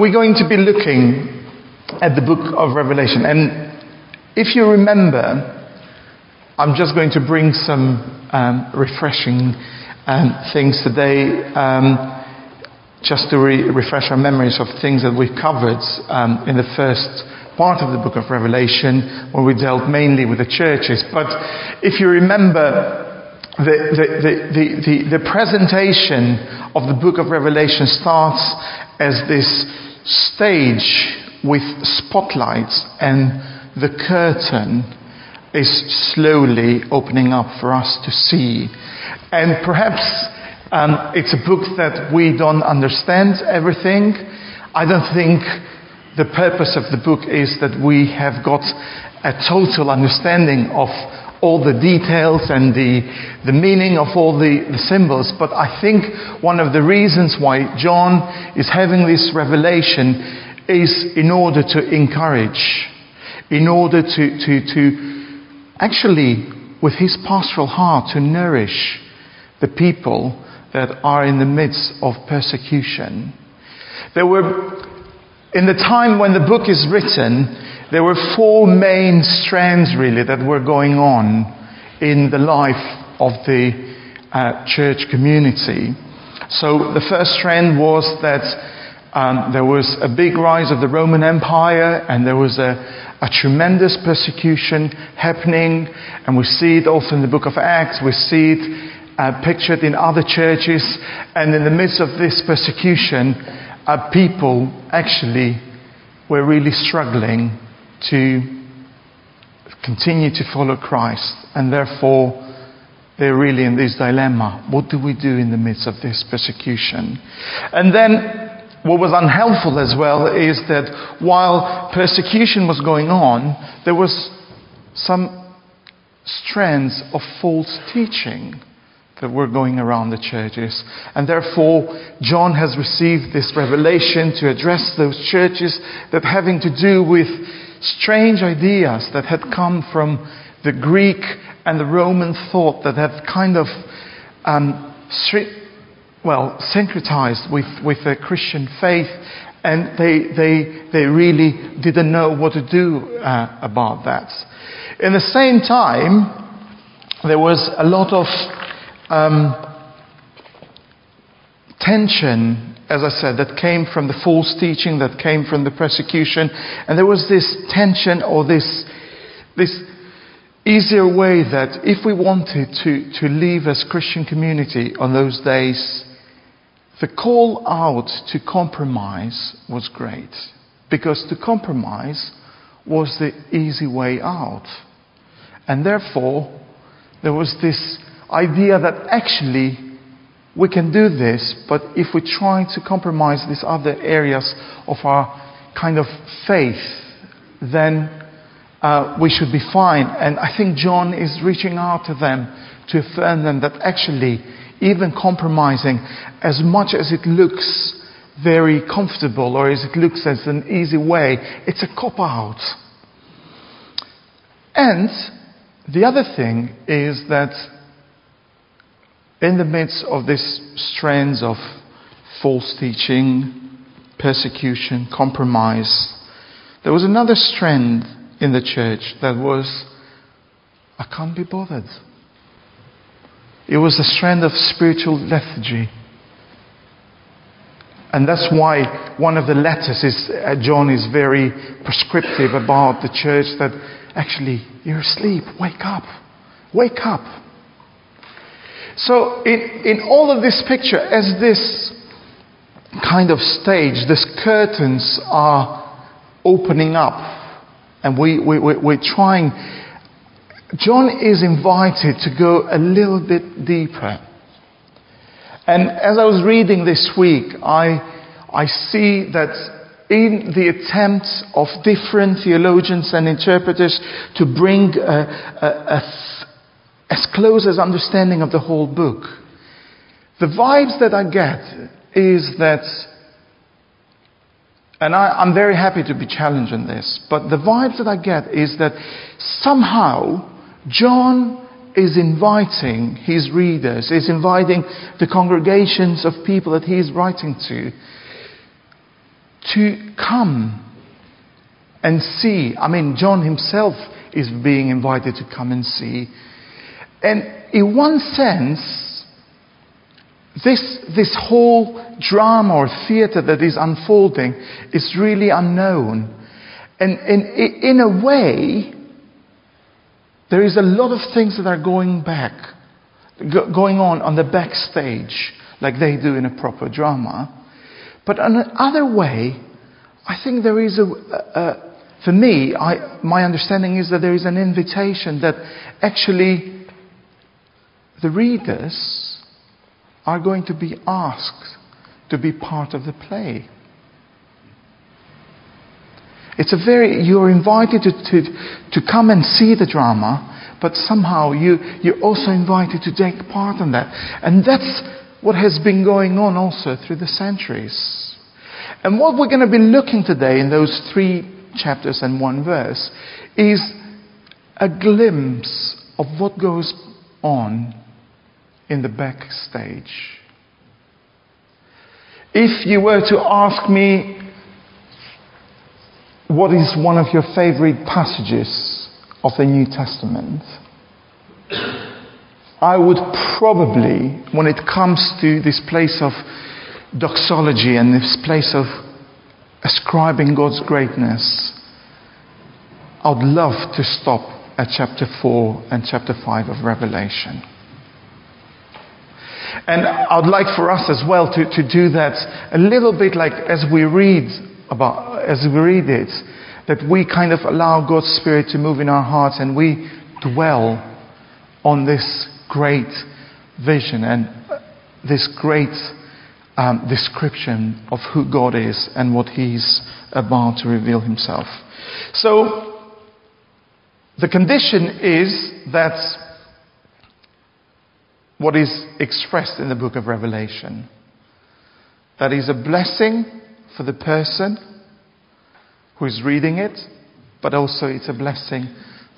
We're going to be looking at the book of Revelation. And if you remember, I'm just going to bring some um, refreshing um, things today, um, just to re- refresh our memories of things that we've covered um, in the first part of the book of Revelation, where we dealt mainly with the churches. But if you remember, the, the, the, the, presentation of the book of Revelation starts as this stage with spotlights, and the curtain is slowly opening up for us to see. And perhaps um, it's a book that we don't understand everything. I don't think the purpose of the book is that we have got a total understanding of all the details and the, the meaning of all the, the symbols. But I think one of the reasons why John is having this revelation is in order to encourage, in order to, to, to actually, with his pastoral heart, to nourish the people that are in the midst of persecution. There were, in the time when the book is written, there were four main strands really that were going on in the life of the uh, church community. So the first strand was that um, there was a big rise of the Roman Empire and there was a, a tremendous persecution happening, and we see it also in the book of Acts, we see it uh, pictured in other churches, and in the midst of this persecution, uh, people actually were really struggling to continue to follow Christ, and therefore they're really in this dilemma. What do we do in the midst of this persecution? And then what was unhelpful as well is that while persecution was going on, there was some strands of false teaching that were going around the churches. And therefore, John has received this revelation to address those churches that having to do with strange ideas that had come from the Greek and the Roman thought that had kind of um, well, syncretized with, with the Christian faith, and they, they, they really didn't know what to do uh, about that. In the same time, there was a lot of um, tension as I said, that came from the false teaching, that came from the persecution. And there was this tension or this, this easier way that if we wanted to, to live as Christian community on those days, the call out to compromise was great. Because to compromise was the easy way out. And therefore, there was this idea that actually we can do this, but if we try to compromise these other areas of our kind of faith, then uh, we should be fine. And I think John is reaching out to them to affirm them that actually, even compromising, as much as it looks very comfortable or as it looks as an easy way, it's a cop out. And the other thing is that in the midst of these strands of false teaching, persecution, compromise, there was another strand in the church that was, I can't be bothered. It was a strand of spiritual lethargy. And that's why one of the letters is, uh, John is very prescriptive about the church that actually, you're asleep, wake up, wake up. So, in, in all of this picture, as this kind of stage, these curtains are opening up, and we, we, we, we're trying. John is invited to go a little bit deeper. And as I was reading this week, I, I see that in the attempts of different theologians and interpreters to bring a, a, a as close as understanding of the whole book. The vibes that I get is that, and I, am very happy to be challenged in this, but the vibes that I get is that somehow John is inviting his readers, is inviting the congregations of people that he is writing to, to come and see. I mean, John himself is being invited to come and see. And in one sense, this, this whole drama or theater that is unfolding is really unknown. And, and in a way, there is a lot of things that are going back, going on on the backstage, like they do in a proper drama. But in another way, I think there is a, a for me, I, my understanding is that there is an invitation that actually the readers are going to be asked to be part of the play. It's a very, you're invited to, to, to come and see the drama, but somehow you, you're also invited to take part in that. And that's what has been going on also through the centuries. And what we're going to be looking today in those three chapters and one verse is a glimpse of what goes on in the backstage. If you were to ask me what is one of your favorite passages of the New Testament, I would probably, when it comes to this place of doxology and this place of ascribing God's greatness, I would love to stop at chapter 4 and chapter 5 of Revelation. And I would like for us as well to, to do that a little bit like as we read about, as we read it, that we kind of allow God's Spirit to move in our hearts and we dwell on this great vision and this great um, description of who God is and what He's about to reveal Himself. So, the condition is that what is expressed in the book of Revelation. That is a blessing for the person who is reading it, but also it's a blessing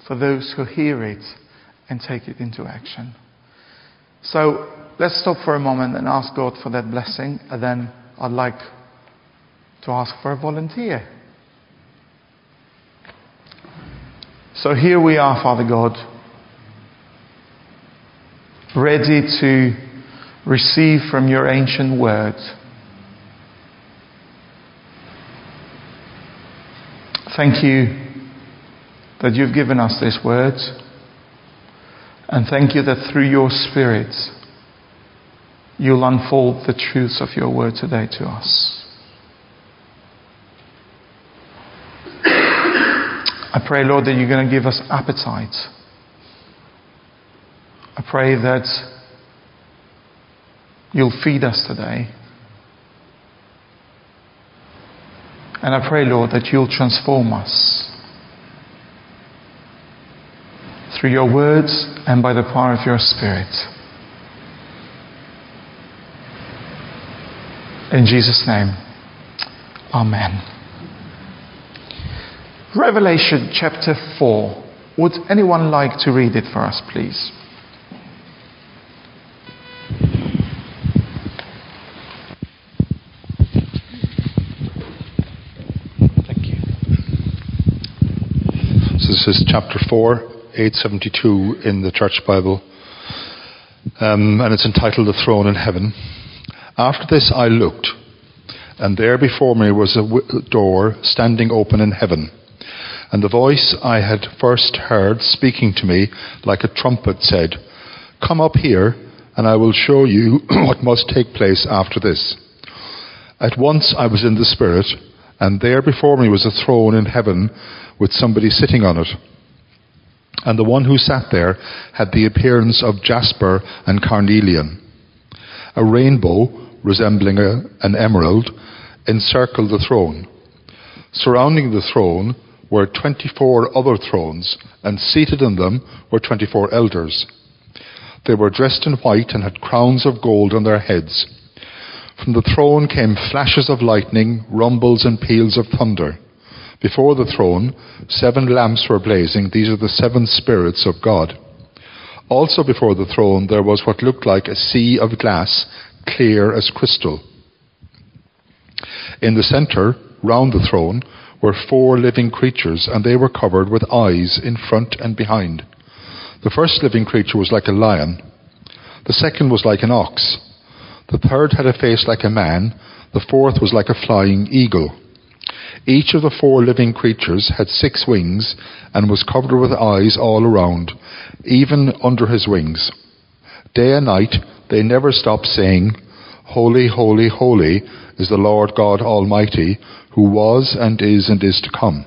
for those who hear it and take it into action. So let's stop for a moment and ask God for that blessing, and then I'd like to ask for a volunteer. So here we are, Father God ready to receive from your ancient word. Thank you that you've given us this word. And thank you that through your Spirit, you'll unfold the truths of your word today to us. I pray, Lord, that you're going to give us appetite I pray that you'll feed us today. And I pray, Lord, that you'll transform us through your words and by the power of your Spirit. In Jesus' name, Amen. Revelation chapter 4. Would anyone like to read it for us, please? This is chapter 4, 872 in the Church Bible. Um, and it's entitled The Throne in Heaven. After this I looked, and there before me was a door standing open in heaven. And the voice I had first heard speaking to me like a trumpet said, Come up here, and I will show you what must take place after this. At once I was in the Spirit, and there before me was a throne in heaven with somebody sitting on it. And the one who sat there had the appearance of jasper and carnelian. A rainbow, resembling a, an emerald, encircled the throne. Surrounding the throne were 24 other thrones, and seated in them were 24 elders. They were dressed in white and had crowns of gold on their heads. From the throne came flashes of lightning, rumbles, and peals of thunder. Before the throne, seven lamps were blazing. These are the seven spirits of God. Also before the throne, there was what looked like a sea of glass, clear as crystal. In the center round the throne were four living creatures, and they were covered with eyes in front and behind. The first living creature was like a lion. The second was like an ox. The third had a face like a man. The fourth was like a flying eagle. Each of the four living creatures had six wings and was covered with eyes all around, even under his wings. Day and night they never stopped saying, Holy, holy, holy is the Lord God Almighty, who was and is and is to come.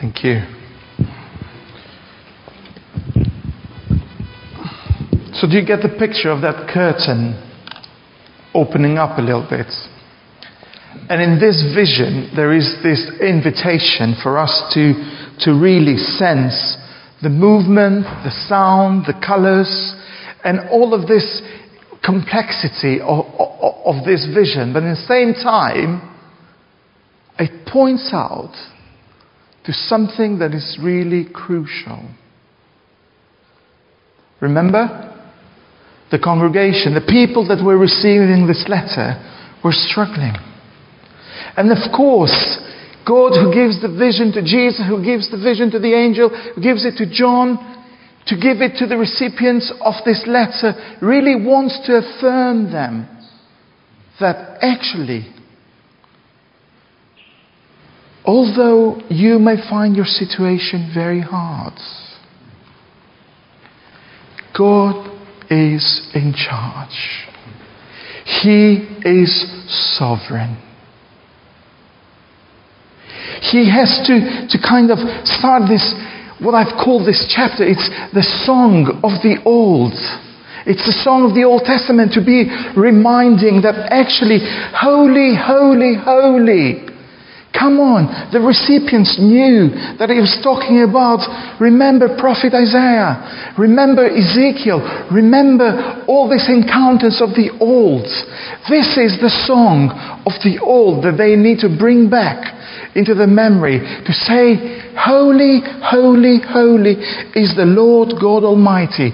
Thank you. So, do you get the picture of that curtain opening up a little bit? And in this vision, there is this invitation for us to, to really sense the movement, the sound, the colors, and all of this complexity of, of, of this vision. But at the same time, it points out to something that is really crucial. Remember? The congregation, the people that were receiving this letter were struggling. And of course, God who gives the vision to Jesus, who gives the vision to the angel, who gives it to John, to give it to the recipients of this letter, really wants to affirm them that actually Although you may find your situation very hard, God is in charge. He is sovereign. He has to, to kind of start this, what I've called this chapter, it's the song of the old. It's the song of the Old Testament to be reminding that actually, holy, holy, holy Come on. The recipients knew that he was talking about, remember Prophet Isaiah, remember Ezekiel, remember all these encounters of the old. This is the song of the old that they need to bring back into the memory to say, Holy, holy, holy is the Lord God Almighty,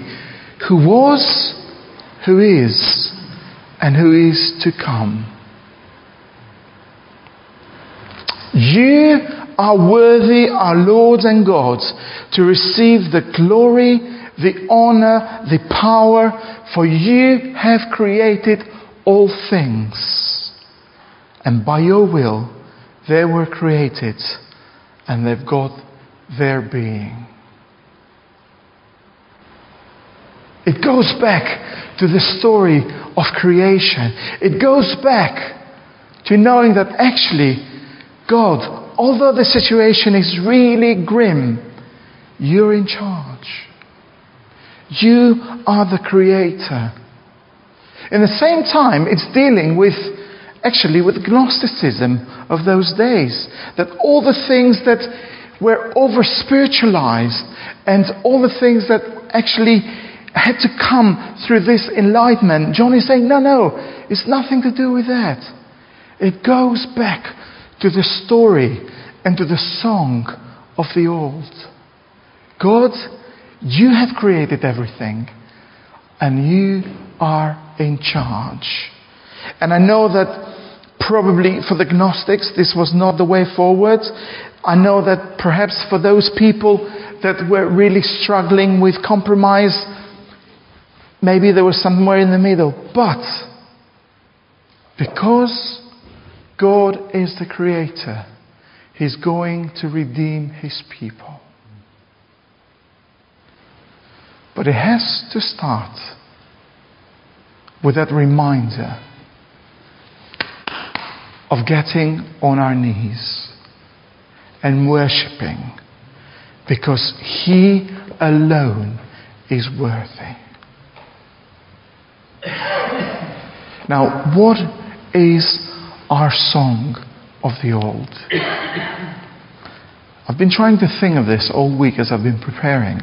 who was, who is, and who is to come. You are worthy, our Lord and God, to receive the glory, the honor, the power, for you have created all things. And by your will, they were created and they've got their being. It goes back to the story of creation. It goes back to knowing that actually God, although the situation is really grim, you're in charge. You are the creator. In the same time, it's dealing with, actually, with Gnosticism of those days. That all the things that were over spiritualized and all the things that actually had to come through this enlightenment, John is saying, no, no, it's nothing to do with that. It goes back to the story and to the song of the old. God, you have created everything and you are in charge. And I know that probably for the Gnostics this was not the way forward. I know that perhaps for those people that were really struggling with compromise, maybe there was somewhere in the middle. But because God is the creator. He's going to redeem his people. But it has to start with that reminder of getting on our knees and worshiping because He alone is worthy. Now, what is our song of the old? I've been trying to think of this all week as I've been preparing.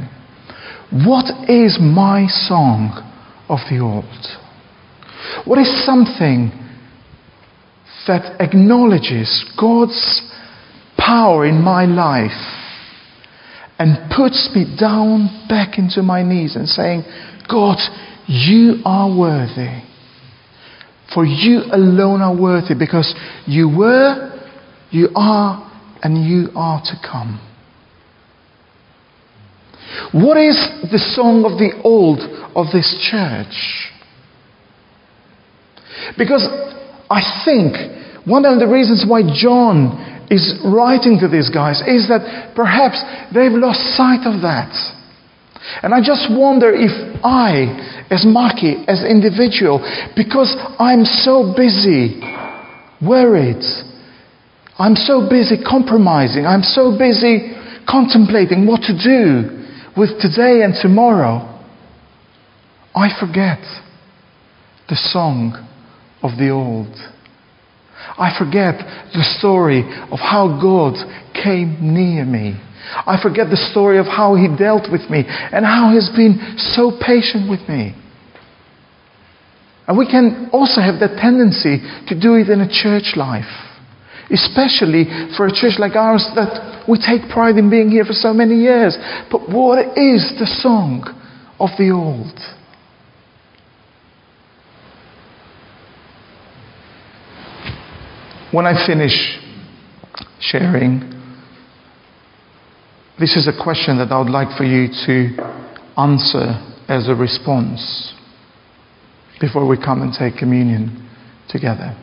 What is my song of the old? What is something that acknowledges God's power in my life and puts me down back into my knees and saying, God, you are worthy. For you alone are worthy because you were, you are, and you are to come. What is the song of the old of this church? Because I think one of the reasons why John is writing to these guys is that perhaps they've lost sight of that. And I just wonder if I, as Maki, as individual, because I'm so busy, worried, I'm so busy compromising, I'm so busy contemplating what to do with today and tomorrow, I forget the song of the old. I forget the story of how God came near me. I forget the story of how He dealt with me and how He's been so patient with me. And we can also have that tendency to do it in a church life, especially for a church like ours that we take pride in being here for so many years. But what is the song of the old? When I finish sharing, this is a question that I would like for you to answer as a response before we come and take communion together.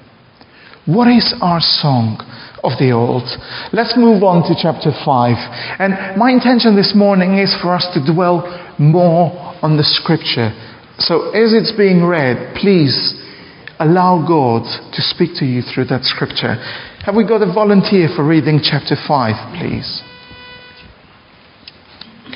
What is our song of the old? Let's move on to chapter 5. And my intention this morning is for us to dwell more on the scripture. So as it's being read, please allow God to speak to you through that scripture. Have we got a volunteer for reading chapter 5, please?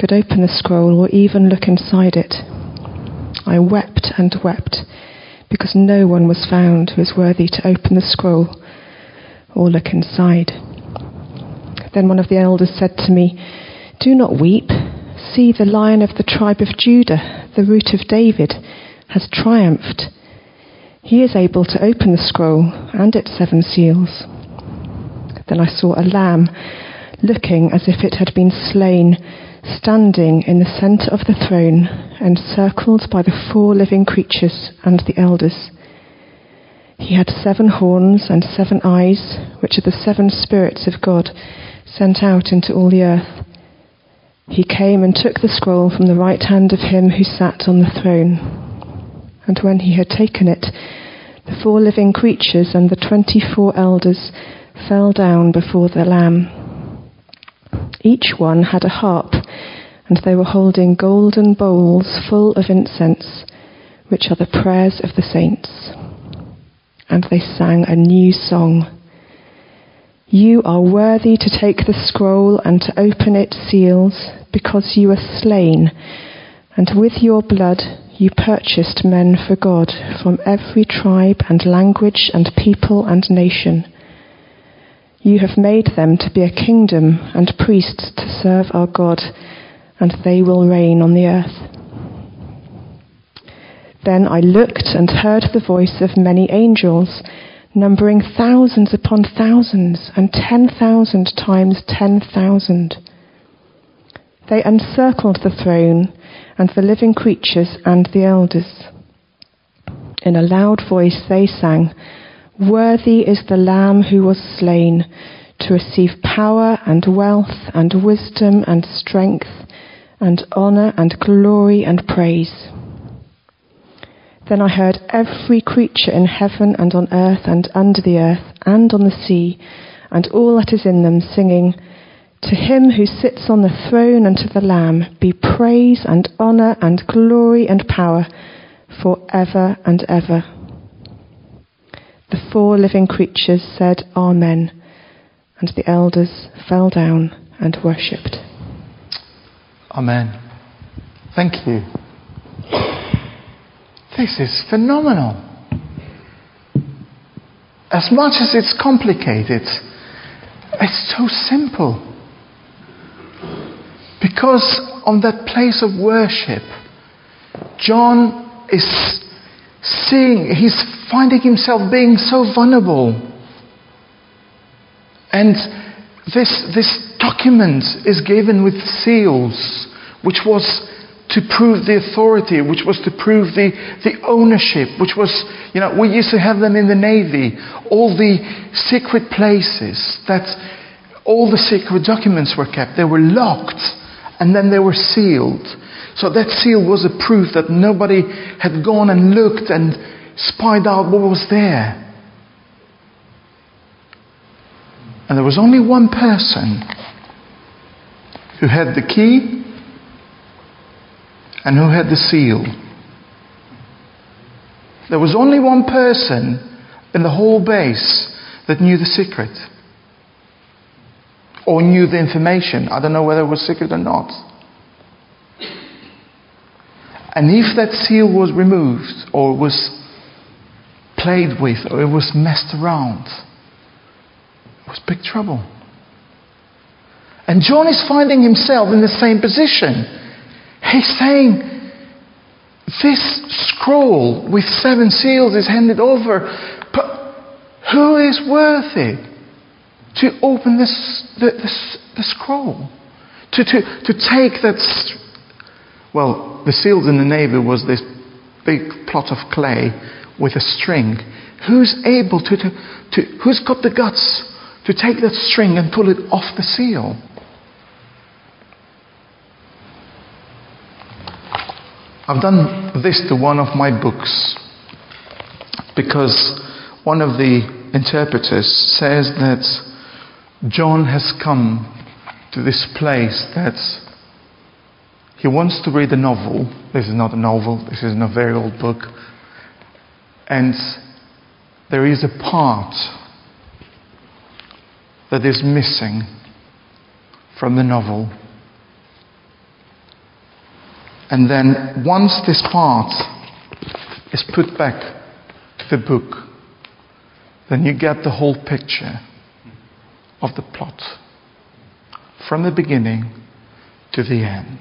could open the scroll or even look inside it. I wept and wept because no one was found who was worthy to open the scroll or look inside. Then one of the elders said to me, Do not weep. See, the lion of the tribe of Judah, the root of David, has triumphed. He is able to open the scroll and its seven seals. Then I saw a lamb looking as if it had been slain, standing in the centre of the throne, encircled by the four living creatures and the elders. He had seven horns and seven eyes, which are the seven spirits of God sent out into all the earth. He came and took the scroll from the right hand of him who sat on the throne. And when he had taken it, the four living creatures and the twenty four elders fell down before the Lamb. Each one had a harp, and they were holding golden bowls full of incense, which are the prayers of the saints. And they sang a new song. You are worthy to take the scroll and to open its seals, because you were slain, and with your blood you purchased men for God from every tribe and language and people and nation. You have made them to be a kingdom and priests to serve our God, and they will reign on the earth. Then I looked and heard the voice of many angels, numbering thousands upon thousands, and ten thousand times ten thousand. They encircled the throne and the living creatures and the elders. In a loud voice they sang, Worthy is the Lamb who was slain to receive power and wealth and wisdom and strength and honour and glory and praise. Then I heard every creature in heaven and on earth and under the earth and on the sea and all that is in them, singing, To him who sits on the throne and to the Lamb be praise and honour and glory and power for ever and ever. The four living creatures said, Amen, and the elders fell down and worshipped. Amen. Thank you. This is phenomenal. As much as it's complicated, it's so simple. Because on that place of worship, John is seeing, he's finding himself being so vulnerable. And this, this document is given with seals, which was to prove the authority, which was to prove the, the ownership, which was, you know, we used to have them in the Navy, all the secret places that all the secret documents were kept. They were locked and then they were sealed. So that seal was a proof that nobody had gone and looked and spied out what was there. And there was only one person who had the key and who had the seal. There was only one person in the whole base that knew the secret or knew the information. I don't know whether it was secret or not. And if that seal was removed or was played with or it was messed around, it was big trouble. And John is finding himself in the same position. He's saying, This scroll with seven seals is handed over, but who is worthy to open this, the, the, scroll? To, to, to take that. Well, the seals in the Navy was this big plot of clay with a string. Who's able to, to, to who's got the guts to take that string and pull it off the seal? I've done this to one of my books because one of the interpreters says that John has come to this place that he wants to read a novel. This is not a novel, this is a very old book. And there is a part that is missing from the novel. And then once this part is put back to the book, then you get the whole picture of the plot from the beginning to the end.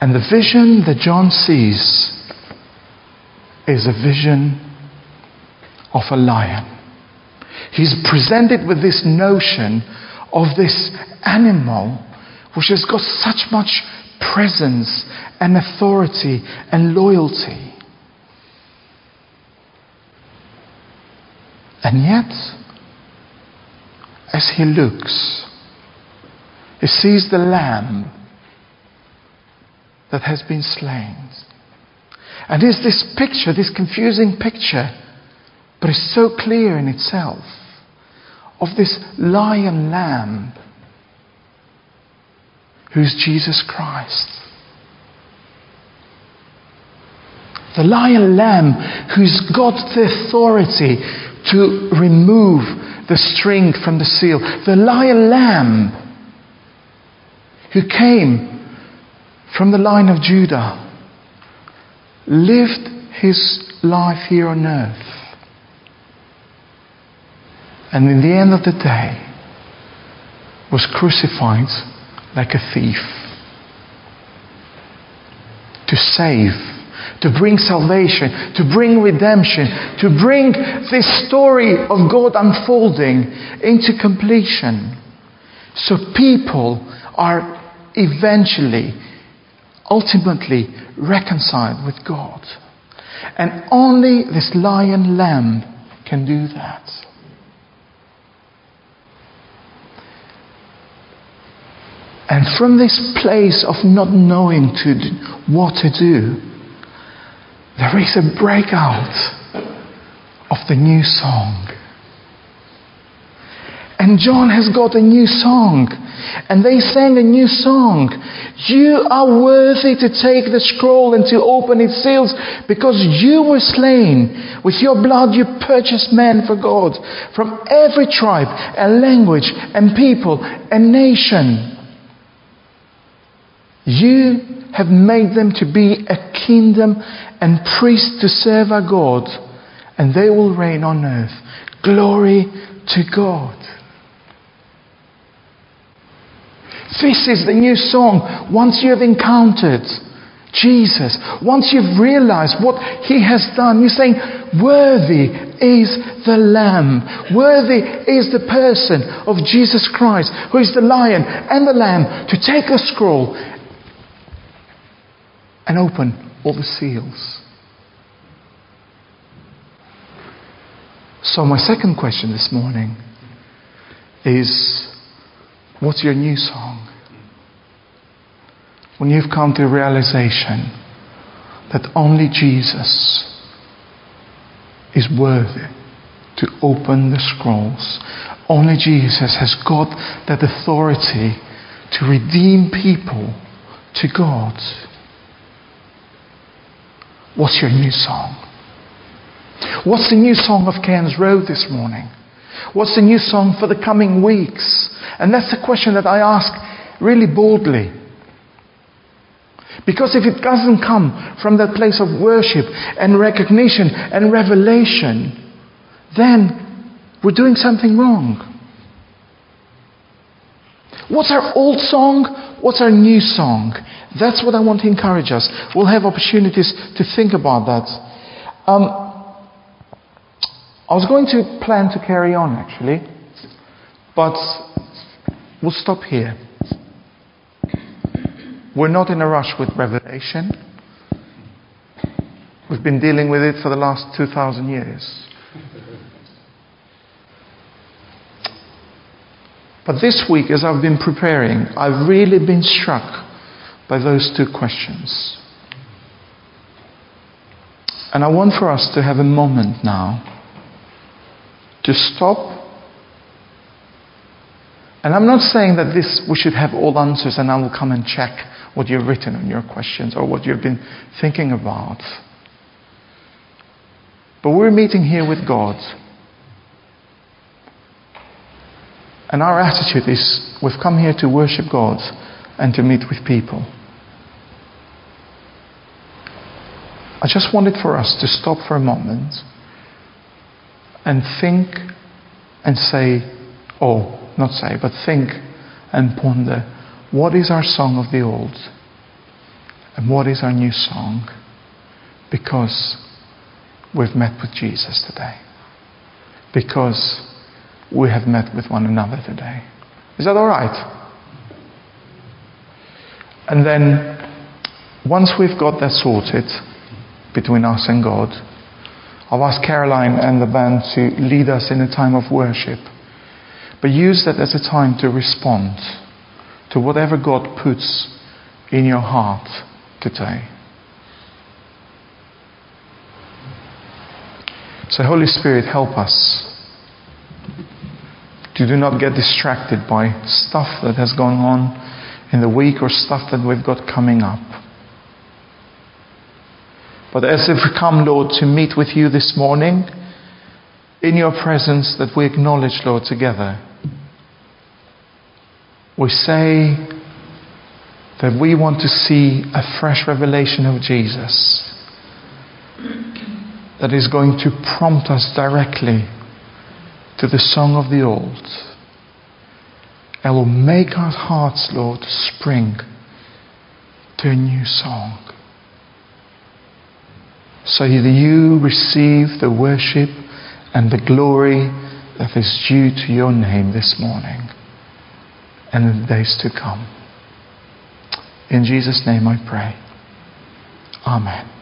And the vision that John sees is a vision of a lion. He's presented with this notion of this animal which has got such much presence and authority and loyalty. And yet, as he looks, he sees the lamb that has been slain. And is this picture, this confusing picture, but it's so clear in itself, of this lion lamb who's Jesus Christ. The lion lamb who's got the authority to remove the string from the seal. The lion lamb who came from the line of Judah lived his life here on earth. And in the end of the day was crucified like a thief. To save, to bring salvation, to bring redemption, to bring this story of God unfolding into completion. So people are eventually, ultimately reconciled with God. And only this lion lamb can do that. And from this place of not knowing to do, what to do, there is a breakout of the new song. And John has got a new song. And they sang a new song. You are worthy to take the scroll and to open its seals because you were slain. With your blood you purchased men for God from every tribe and language and people and nation. You have made them to be a kingdom and priests to serve our God, and they will reign on earth. Glory to God. This is the new song. Once you have encountered Jesus, once you've realized what He has done, you're saying, Worthy is the Lamb. Worthy is the person of Jesus Christ, who is the lion and the lamb, to take a scroll and open all the seals. So, my second question this morning is what's your new song? When you've come to a realization that only Jesus is worthy to open the scrolls, only Jesus has got that authority to redeem people to God. What's your new song? What's the new song of Cairns Road this morning? What's the new song for the coming weeks? And that's the question that I ask really boldly. Because if it doesn't come from that place of worship and recognition and revelation, then we're doing something wrong. What's our old song? What's our new song? That's what I want to encourage us. We'll have opportunities to think about that. Um, I was going to plan to carry on actually, but we'll stop here. We're not in a rush with Revelation. We've been dealing with it for the last 2,000 years. But this week, as I've been preparing, I've really been struck by those two questions. And I want for us to have a moment now to stop. And I'm not saying that this we should have all answers and I will come and check what you've written on your questions or what you've been thinking about. But we're meeting here with God. And our attitude is we've come here to worship God and to meet with people. I just wanted for us to stop for a moment and think and say, oh, not say, but think and ponder what is our song of the old and what is our new song because we've met with Jesus today. Because we have met with one another today. Is that all right? And then, once we've got that sorted between us and God, I've asked Caroline and the band to lead us in a time of worship. But use that as a time to respond to whatever God puts in your heart today. So, Holy Spirit, help us to do not get distracted by stuff that has gone on in the week or stuff that we've got coming up. But as we've come, Lord, to meet with you this morning, in your presence that we acknowledge, Lord, together, we say that we want to see a fresh revelation of Jesus that is going to prompt us directly to the song of the old and will make our hearts, Lord, spring to a new song so that you receive the worship and the glory that is due to your name this morning and in the days to come. In Jesus' name I pray. Amen.